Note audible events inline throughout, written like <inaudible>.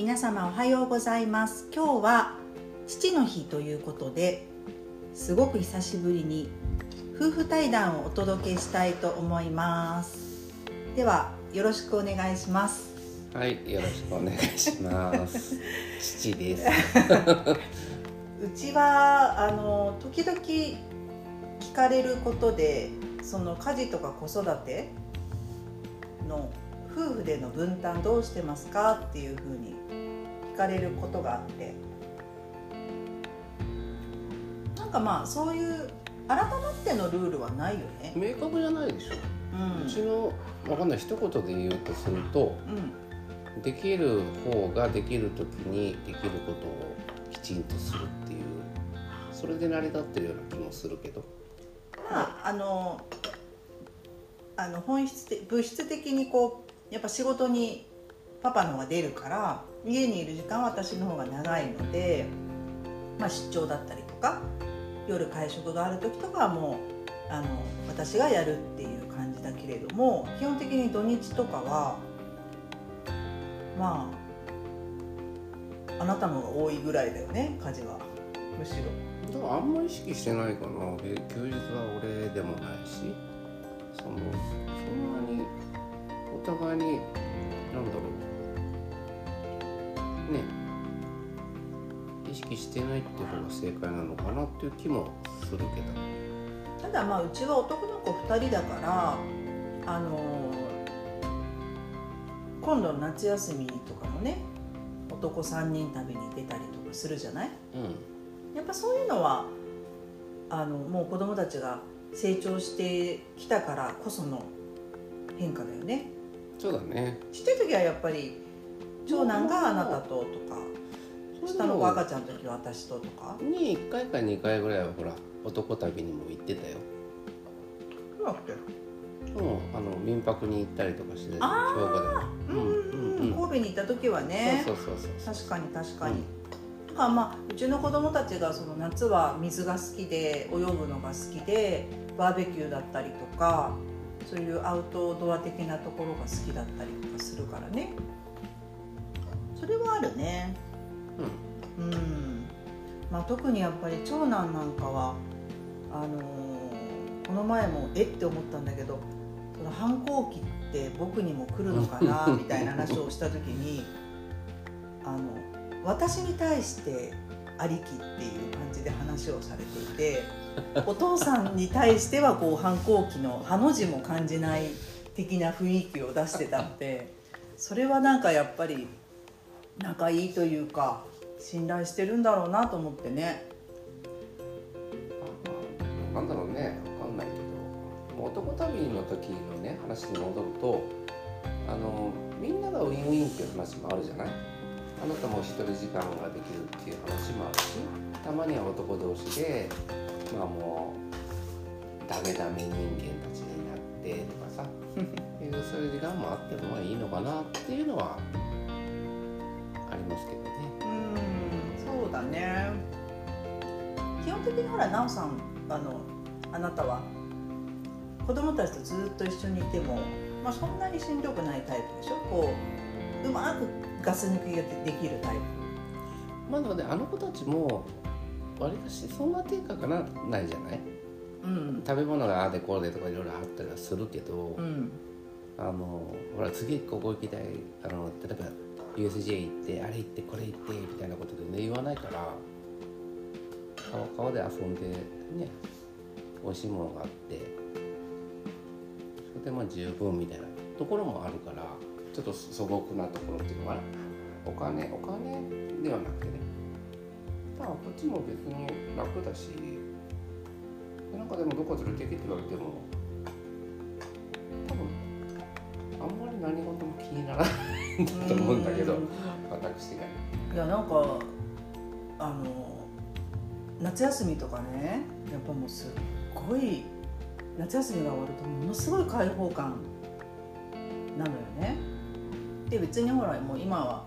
皆様おはようございます今日は父の日ということですごく久しぶりに夫婦対談をお届けしたいと思いますではよろしくお願いしますはい、よろしくお願いします。<laughs> 父です。<laughs> うちはあの時々聞かれることでその家事とか子育ての夫婦での分担どうしてますかっていうふうに聞かれることがあってなんかまあそういう改まってのルールはないよね。明確じゃないでしょ。うんうちのわかんない一言で言うとすると、うんできる方ができる時にできることをきちんとするっていう、それで成り立ってるような気もするけど。まああのあの本質的物質的にこうやっぱ仕事にパパの方が出るから家にいる時間は私の方が長いので、まあ、出張だったりとか夜会食がある時とかはもうあの私がやるっていう感じだけれども基本的に土日とかはまああなたの方が多いぐらいだよね家事はむしろ。だからあんま意識してないかな。休日は俺でもないし、そのそんなにお互いに。なんだろう。ね。意識してないって方が正解なのかなっていう気もするけど。ただまあうちは男の子2人だからあの今度の夏休みとかもね男3人旅に出たりとかするじゃない？うん。やっぱそういうのはあのもう子供たちが成長してきたからこその変化だよねそうだね。ちっちゃい時はやっぱり長男があなたととか下の子赤ちゃんの時は私ととかに1回か2回ぐらいはほら男旅にも行ってたよ。そうだっけ？うん、あの民泊に行ったりとかして兵庫でも。うんうんうん神戸に行った時はねそうそうそうそう。確かに確かに、だからまあうちの子供たちがその夏は水が好きで泳ぐのが好きでバーベキューだったりとかそういうアウトドア的なところが好きだったりとかするからね。それはあるね。うん。まあ特にやっぱり長男なんかはあのーこの前もえって思ったんだけどその反抗期って僕にも来るのかな <laughs> みたいな話をした時にあの私に対してありきっていう感じで話をされていてお父さんに対してはこう反抗期のハの字も感じない的な雰囲気を出してたのでそれはなんかやっぱり仲いいというか信頼してるんだろうなと思ってね。あなんだろうねわかんないけど男旅の時のね話に戻るとあのみんながウィンウィンっていう話もあるじゃない？あなたも一人時間ができるっていう話もあるしたまには男同士でまあもうダメダメ人間たちになってとかさいうそういう時間もあってもまあいいのかなっていうのはありますけどね。うんそうだね基本的にほら奈緒さんあのあなたは子供たちとずっと一緒にいても、まあ、そんなにしんどくないタイプでしょ？こううまくガス抜きができるタイプ。まあなのであの子たちもわりかしそんな低下かなないじゃない？うん。食べ物がああでこうでとかいろいろあったりはするけど、うん。あのほら次ここ行きたいあの例えば USJ 行ってあれ行ってこれ行ってみたいなことでね言わないから川川で遊んでね美味しいものがあってそれでまあ十分みたいなところもあるからちょっと素朴なところっていうのはお金お金ではなくてね。だからこっちも別に楽だしなんかでもどこ連れてけって言われても多分あんまり何事も気にならないんだと思うんだけどうん。私がいやなんかあの夏休みとかねやっぱもうすっごい夏休みが終わるとものすごい開放感なのよね。で別にほらもう今は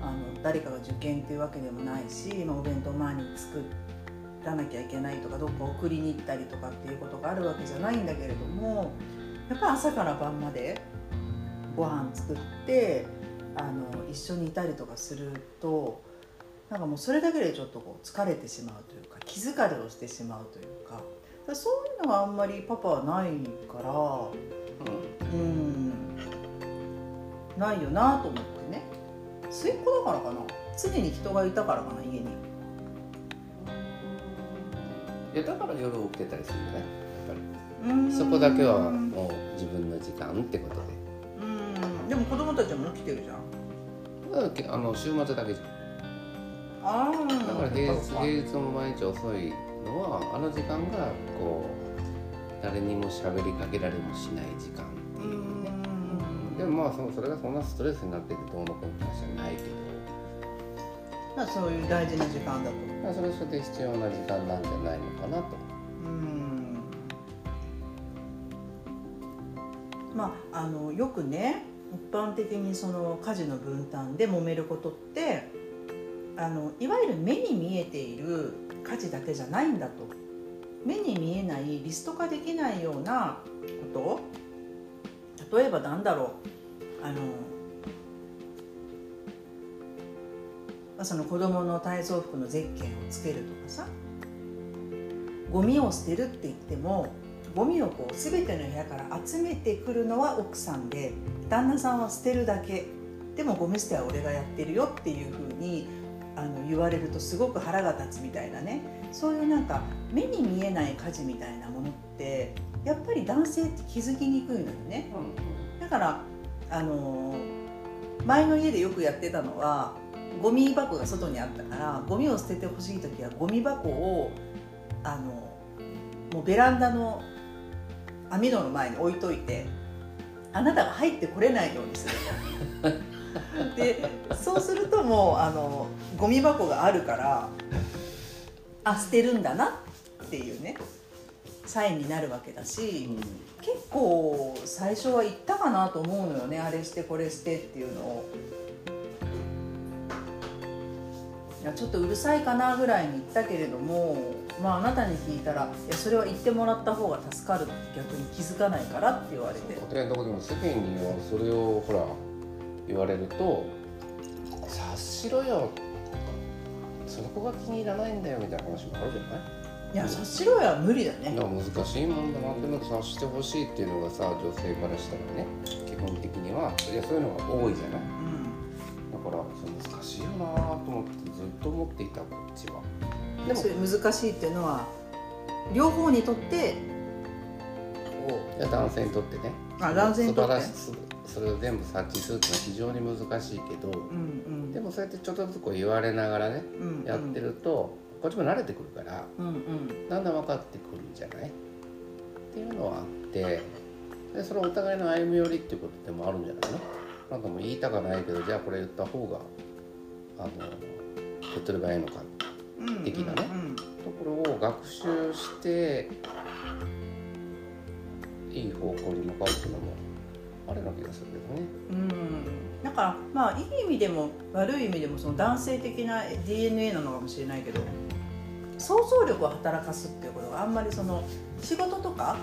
あの誰かが受験っていうわけでもないし、まあ、お弁当前に作らなきゃいけないとかどっか送りに行ったりとかっていうことがあるわけじゃないんだけれどもやっぱ朝から晩までご飯作ってあの一緒にいたりとかするとなんかもうそれだけでちょっとこう疲れてしまうというか気疲れをしてしまうというかだからそういうのはあんまりパパはないからうん。ないよなと思って。ね末っ子だからかな？常に人がいたからかな家に。いやだから夜起きてたりするんじゃないやっぱり。うん。そこだけはもう自分の時間ってことで。うん。でも子供たちも起きてるじゃん。あの週末だけじゃん。ああだから平日平日も毎日遅いのはあの時間がこう誰にも喋りかけられもしない時間っていう。ねでもまあそのそれがそんなストレスになっててどうのこうの話じゃないけど。まあそういう大事な時間だとまあそれはそれで必要な時間なんじゃないのかなと。うん。まああのよくね一般的にその家事の分担で揉めることってあのいわゆる目に見えている家事だけじゃないんだと。目に見えないリスト化できないようなこと例えばなんだろう。あのまあその子供の体操服のゼッケンをつけるとかさ。ゴミを捨てるって言ってもゴミをこう全ての部屋から集めてくるのは奥さんで旦那さんは捨てるだけ。でもゴミ捨ては俺がやってるよっていうふうにあの言われるとすごく腹が立つみたいなね。そういうなんか目に見えない家事みたいなものってやっぱり男性って気づきにくいのよね。だからあの前の家でよくやってたのはゴミ箱が外にあったからゴミを捨ててほしい時はゴミ箱をあのもうベランダの網戸の前に置いといてあなたが入ってこれないようにする。と <laughs> でそうするともうあのゴミ箱があるからあ捨てるんだなっていうねサインになるわけだし、結構最初は言ったかなと思うのよねあれしてこれしてっていうのを。いやちょっとうるさいかなぐらいに言ったけれどもまああなたに聞いたらいやそれは言ってもらった方が助かる逆に気づかないからって言われて。お寺のとこでも世間にはそれをほら言われると「察しろよ」そこが気に入らないんだよみたいな話もあるじゃない？いや察しろや無理だね。難しいもんだな。っていうのと察してほしいっていうのがさ女性からしたらね。基本的には。いやそういうのが多いじゃない。うん。だからそれ難しいよなと思ってずっと思っていたこっちは。でもそれ難しいっていうのは両方にとってこいや男性にとってね。あ男性にとって？それを全部察知するっていうのは非常に難しいけど、ううんうん。でもそうやってちょっとずつこう言われながらねうんうん。やってると、こっちも慣れてくるからうんうん。だんだん分かってくるんじゃない？っていうのはあってでそれお互いの歩み寄りっていうことでもあるんじゃないの？なんかもう言いたかないけどじゃあこれ言った方があの手っ取り早いのかうん的なね。うんところを学習していい方向に向かうっていうのもあるような気がするけどね。うんだかまあいい意味でも悪い意味でもその男性的な DNA なのかもしれないけど想像力を働かすっていうことがあんまりその仕事とか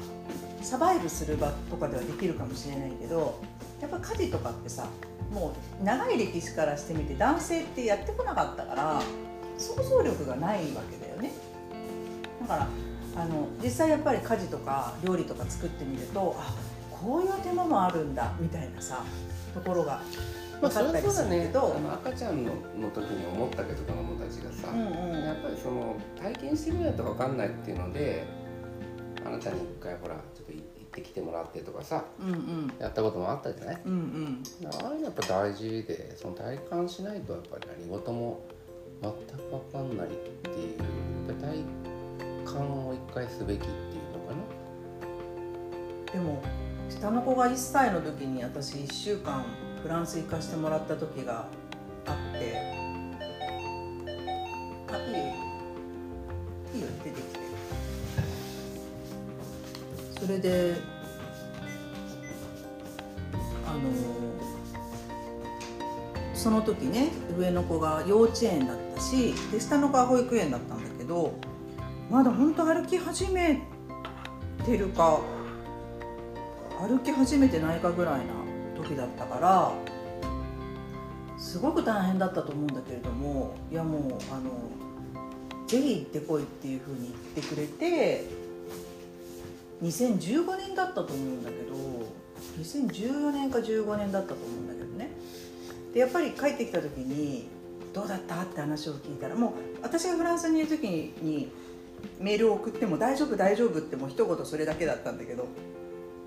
サバイブする場とかではできるかもしれないけどやっぱ家事とかってさもう長い歴史からしてみて男性ってやってこなかったから想像力がないわけだよね。だからあの実際やっぱり家事とか料理とか作ってみるとあこういう手間もあるんだみたいなさところがまあ、それ分かったりはそうだね。するけど、あの赤ちゃんのの時に思ったけど子供たちがさ、うんうん。やっぱりその体験してみないと分かんないっていうのであなたに一回ほらちょっと行ってきてもらってとかさうんうん。やったこともあったじゃない？うんうん。ああいうのやっぱ大事でその体感しないとやっぱり何事も全く分かんないっていうやっぱり体感を一回すべきっていうのかな。でも下の子が1歳の時に私1週間フランス行かしてもらった時があってあいいよいいよ出てきてそれであのその時ね上の子が幼稚園だったしで下の子は保育園だったんだけどまだ本当歩き始めてるか歩き始めてないかぐらいな時だったからすごく大変だったと思うんだけれどもいやもうあのぜひ行ってこいっていうふうに言ってくれて2015年だったと思うんだけど2014年か15年だったと思うんだけどねでやっぱり帰ってきた時に「どうだった?」って話を聞いたらもう私がフランスにいる時にメールを送っても「大丈夫大丈夫」ってもう一言それだけだったんだけど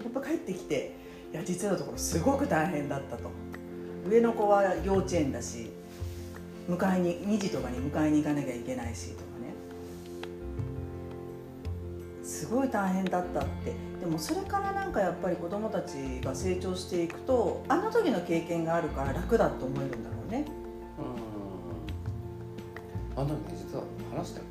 やっぱ帰ってきていや実のところすごく大変だったと。上の子は幼稚園だし迎えに2時とかに迎えに行かなきゃいけないしとかね。すごい大変だったって。でもそれからなんかやっぱり子どもたちが成長していくとあの時の経験があるから楽だと思えるんだろうね。うん。あのね実は話したっ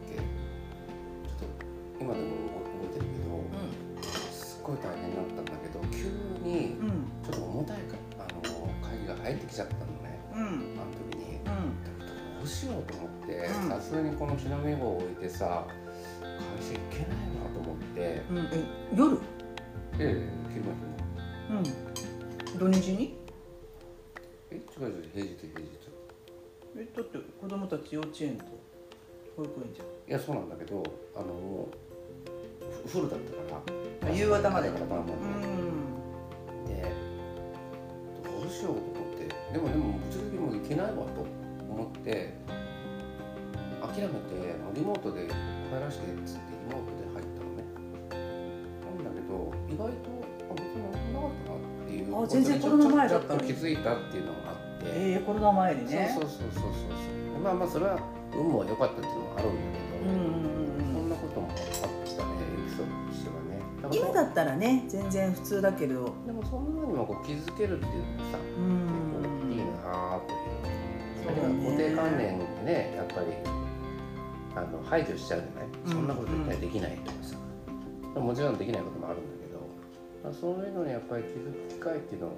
ちゃったのねうん。あの時に。うん。どうしようと思ってうん。さすがにこの血のみを置いてさ会社行けないなと思って。うん。え夜？ええ昼間昼間うん。土日に？え違う違う平日平日。えだって子供たち幼稚園と保育園じゃん。いやそうなんだけどあのフフルだったから。あ夕方までだからまあまあでもでも物理もう行けないわと思って諦めてリモートで帰らしてっつってリモートで入ったのね。なんだけど意外とあ別に何もなかったなっていう。あ全然コロナ前だったのに。ちょっと気づいたっていうのがあって、えー、コロナ前にね。そうそうそうそうそう。まあまあそれは運も良かったっていうのもあるんだけど、うんうんうんこん。なこともあったねエピソードとしてはね。今だったらね全然普通だけど。でもそんなにもこう気づけるっていうさ、うんねやっぱりあの排除しちゃうじゃない、うん。そんなこと絶対できないとかさ、もちろんできないこともあるんだけど、まあ、そういうのにやっぱり気づく機会っていうの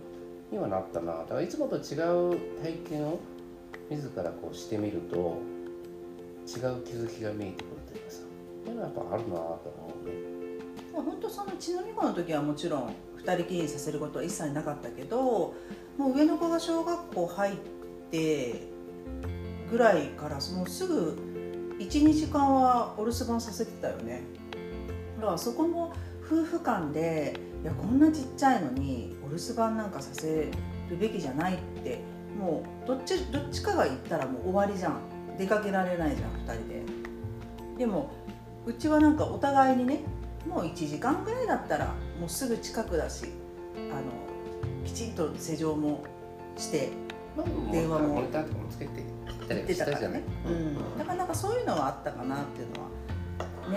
にはなったなだからいつもと違う体験を自らこうしてみると違う気づきが見えてくるというかさ。そういうのはやっぱあるなぁと思うね。本当その血のみ子の時はもちろん2人きりにさせることは一切なかったけどもう上の子が小学校入ってぐらいからもうすぐ12時間はお留守番させてたよね。だからそこも夫婦間でいやこんなちっちゃいのにお留守番なんかさせるべきじゃないってもうどっちどっちかが言ったらもう終わりじゃん。出かけられないじゃん2人で。でもうちはなんかお互いにねもう1時間ぐらいだったらもうすぐ近くだしあのきちんと施錠もしてまあ、電話も。モニターとかもつけて。行ったりてたからね。したじゃない、、うん、だからなんかそういうのはあったかなっていうのは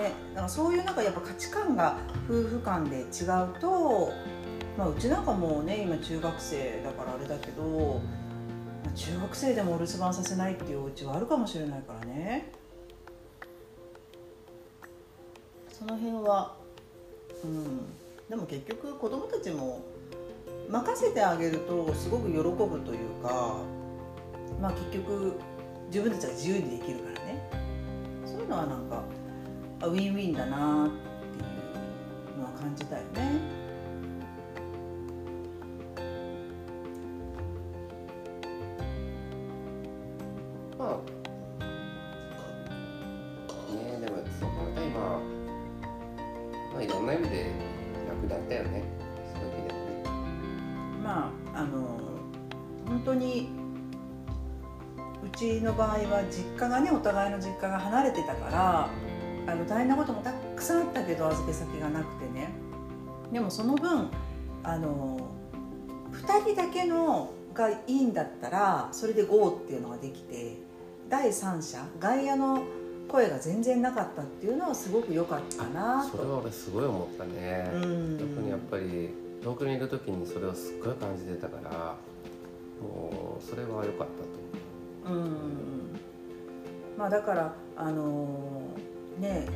ね。だからそういうなんかやっぱ価値観が夫婦間で違うと、まあ、うちなんかもうね今中学生だからあれだけど、まあ中学生でもお留守番させないっていうお家はあるかもしれないからね。その辺はうん。でも結局子供たちも任せてあげるとすごく喜ぶというかまあ結局自分たちが自由にできるからね。そういうのはなんかあウィンウィンだなっていうのは感じたよね。まあねでもそうかね今まあいろんな意味で楽だったよね。ちの場合は実家がねお互いの実家が離れてたからあの大変なこともたくさんあったけど預け先がなくてね。でもその分あの2人だけのがいいんだったらそれで GO っていうのができて第三者外野の声が全然なかったっていうのはすごく良かったなそれは俺すごい思ったね、うん。特にやっぱり遠くにいる時にそれをすっごい感じてたからもうそれは良かったと思ううん。まあだからあのね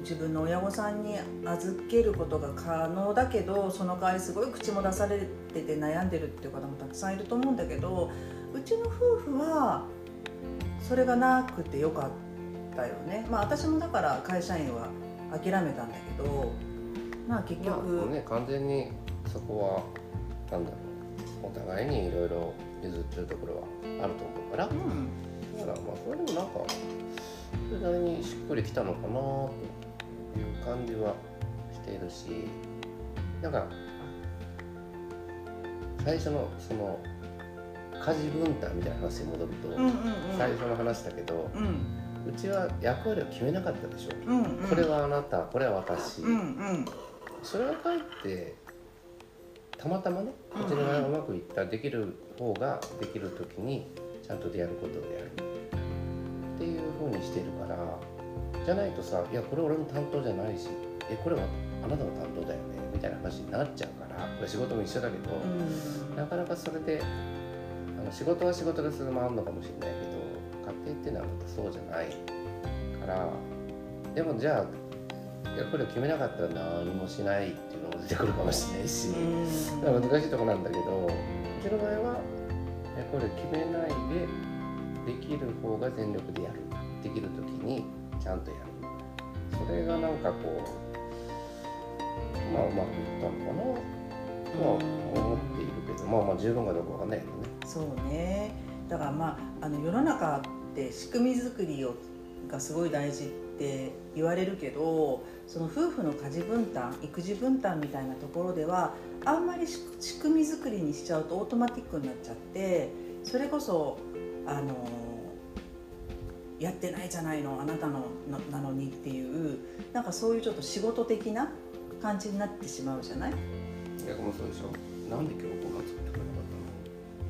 自分の親御さんに預けることが可能だけどその代わりすごい口も出されてて悩んでるっていう方もたくさんいると思うんだけどうちの夫婦はそれがなくてよかったよね。まあ私もだから会社員は諦めたんだけどまあ結まあ局、ね完全にそこはなんだろう。お互いにいろいろ譲ってるところはあると思うから、だうん。からまあそれでもなんかそれなりにしっくりきたのかなという感じはしているし。なんか最初のその家事分担みたいな話に戻ると、うんうんうん。最初の話だけどうん。うちは役割を決めなかったでしょ、うんうんこれはあなたこれは私、うんうん。それはかえってたまたまねこちらがうまくいったできる方ができる時にちゃんとでやることでやる。っていう風にしてるからじゃないとさ「いやこれ俺の担当じゃないしえこれはあなたの担当だよね」みたいな話になっちゃうからこれ仕事も一緒だけど、うん。なかなかそれであの仕事は仕事でそれもあるのかもしれないけど家庭っていうのはまたそうじゃないからでもじゃあ役割を決めなかったら何もしないっていうのも出てくるかもしれないし、うん。難しいところなんだけどうちの場合は役割を決めないでできる方が全力でやる。できる時にちゃんとやる。それがなんかこうまあうまくいったのかなとは思っているけどまあまあ十分かどうかわかんないけどね。そうね。だからまああの世の中って仕組み作りをがすごい大事って言われるけどその夫婦の家事分担育児分担みたいなところではあんまりし仕組み作りにしちゃうとオートマティックになっちゃってそれこそあのやってないじゃないのあなたのななのにっていうなんかそういうちょっと仕事的な感じになってしまうじゃない？逆もそうでしょ。なんで今日ご飯作ってくれなかっ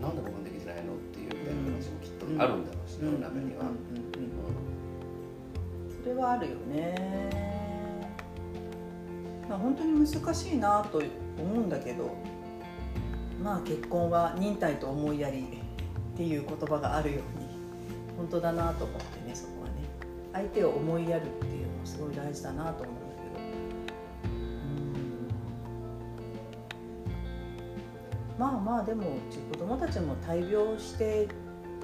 たの？なんでご飯できてないの？っていうみたいな話もきっとあるんだろうし、世の中には、うんうんうんうん。それはあるよね、まあ、本当に難しいなと思うんだけどまあ結婚は忍耐と思いやりっていう言葉があるように本当だなと思ってねそこはね。相手を思いやるっていうのはすごい大事だなと思うんだけど。まあまあでもうち子供たちも大病して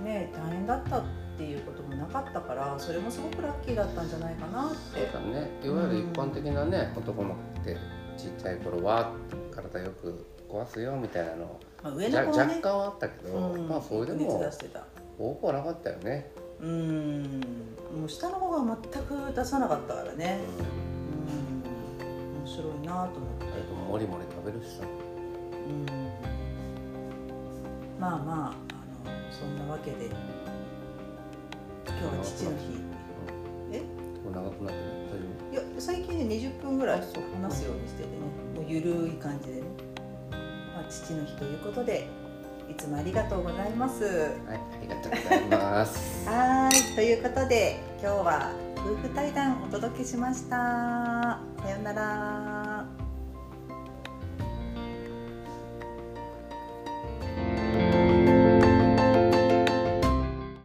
ね大変だったいうこともなかったからそれもすごくラッキーだったんじゃないかなって。そうだね。いわゆる一般的なね、男の子ってちっちゃい頃は体よく壊すよみたいなのまあ、上の子はね。若干はあったけど、うん。まあそれで熱も出してた。多くはなかったよね、うん。もう下の子が全く出さなかったからね。うん。うん。面白いなと思って。あれとももりもり食べるしさ。うん。まあまああのそんなわけで今日は父の日。え？もう長くなっていや最近ね20分ぐらい話すようにしててね。もうゆるい感じでね、まあ、父の日ということでいつもありがとうございます。夫はいありがとうございます。<laughs> はーいということで今日は夫婦対談お届けしました。さようなら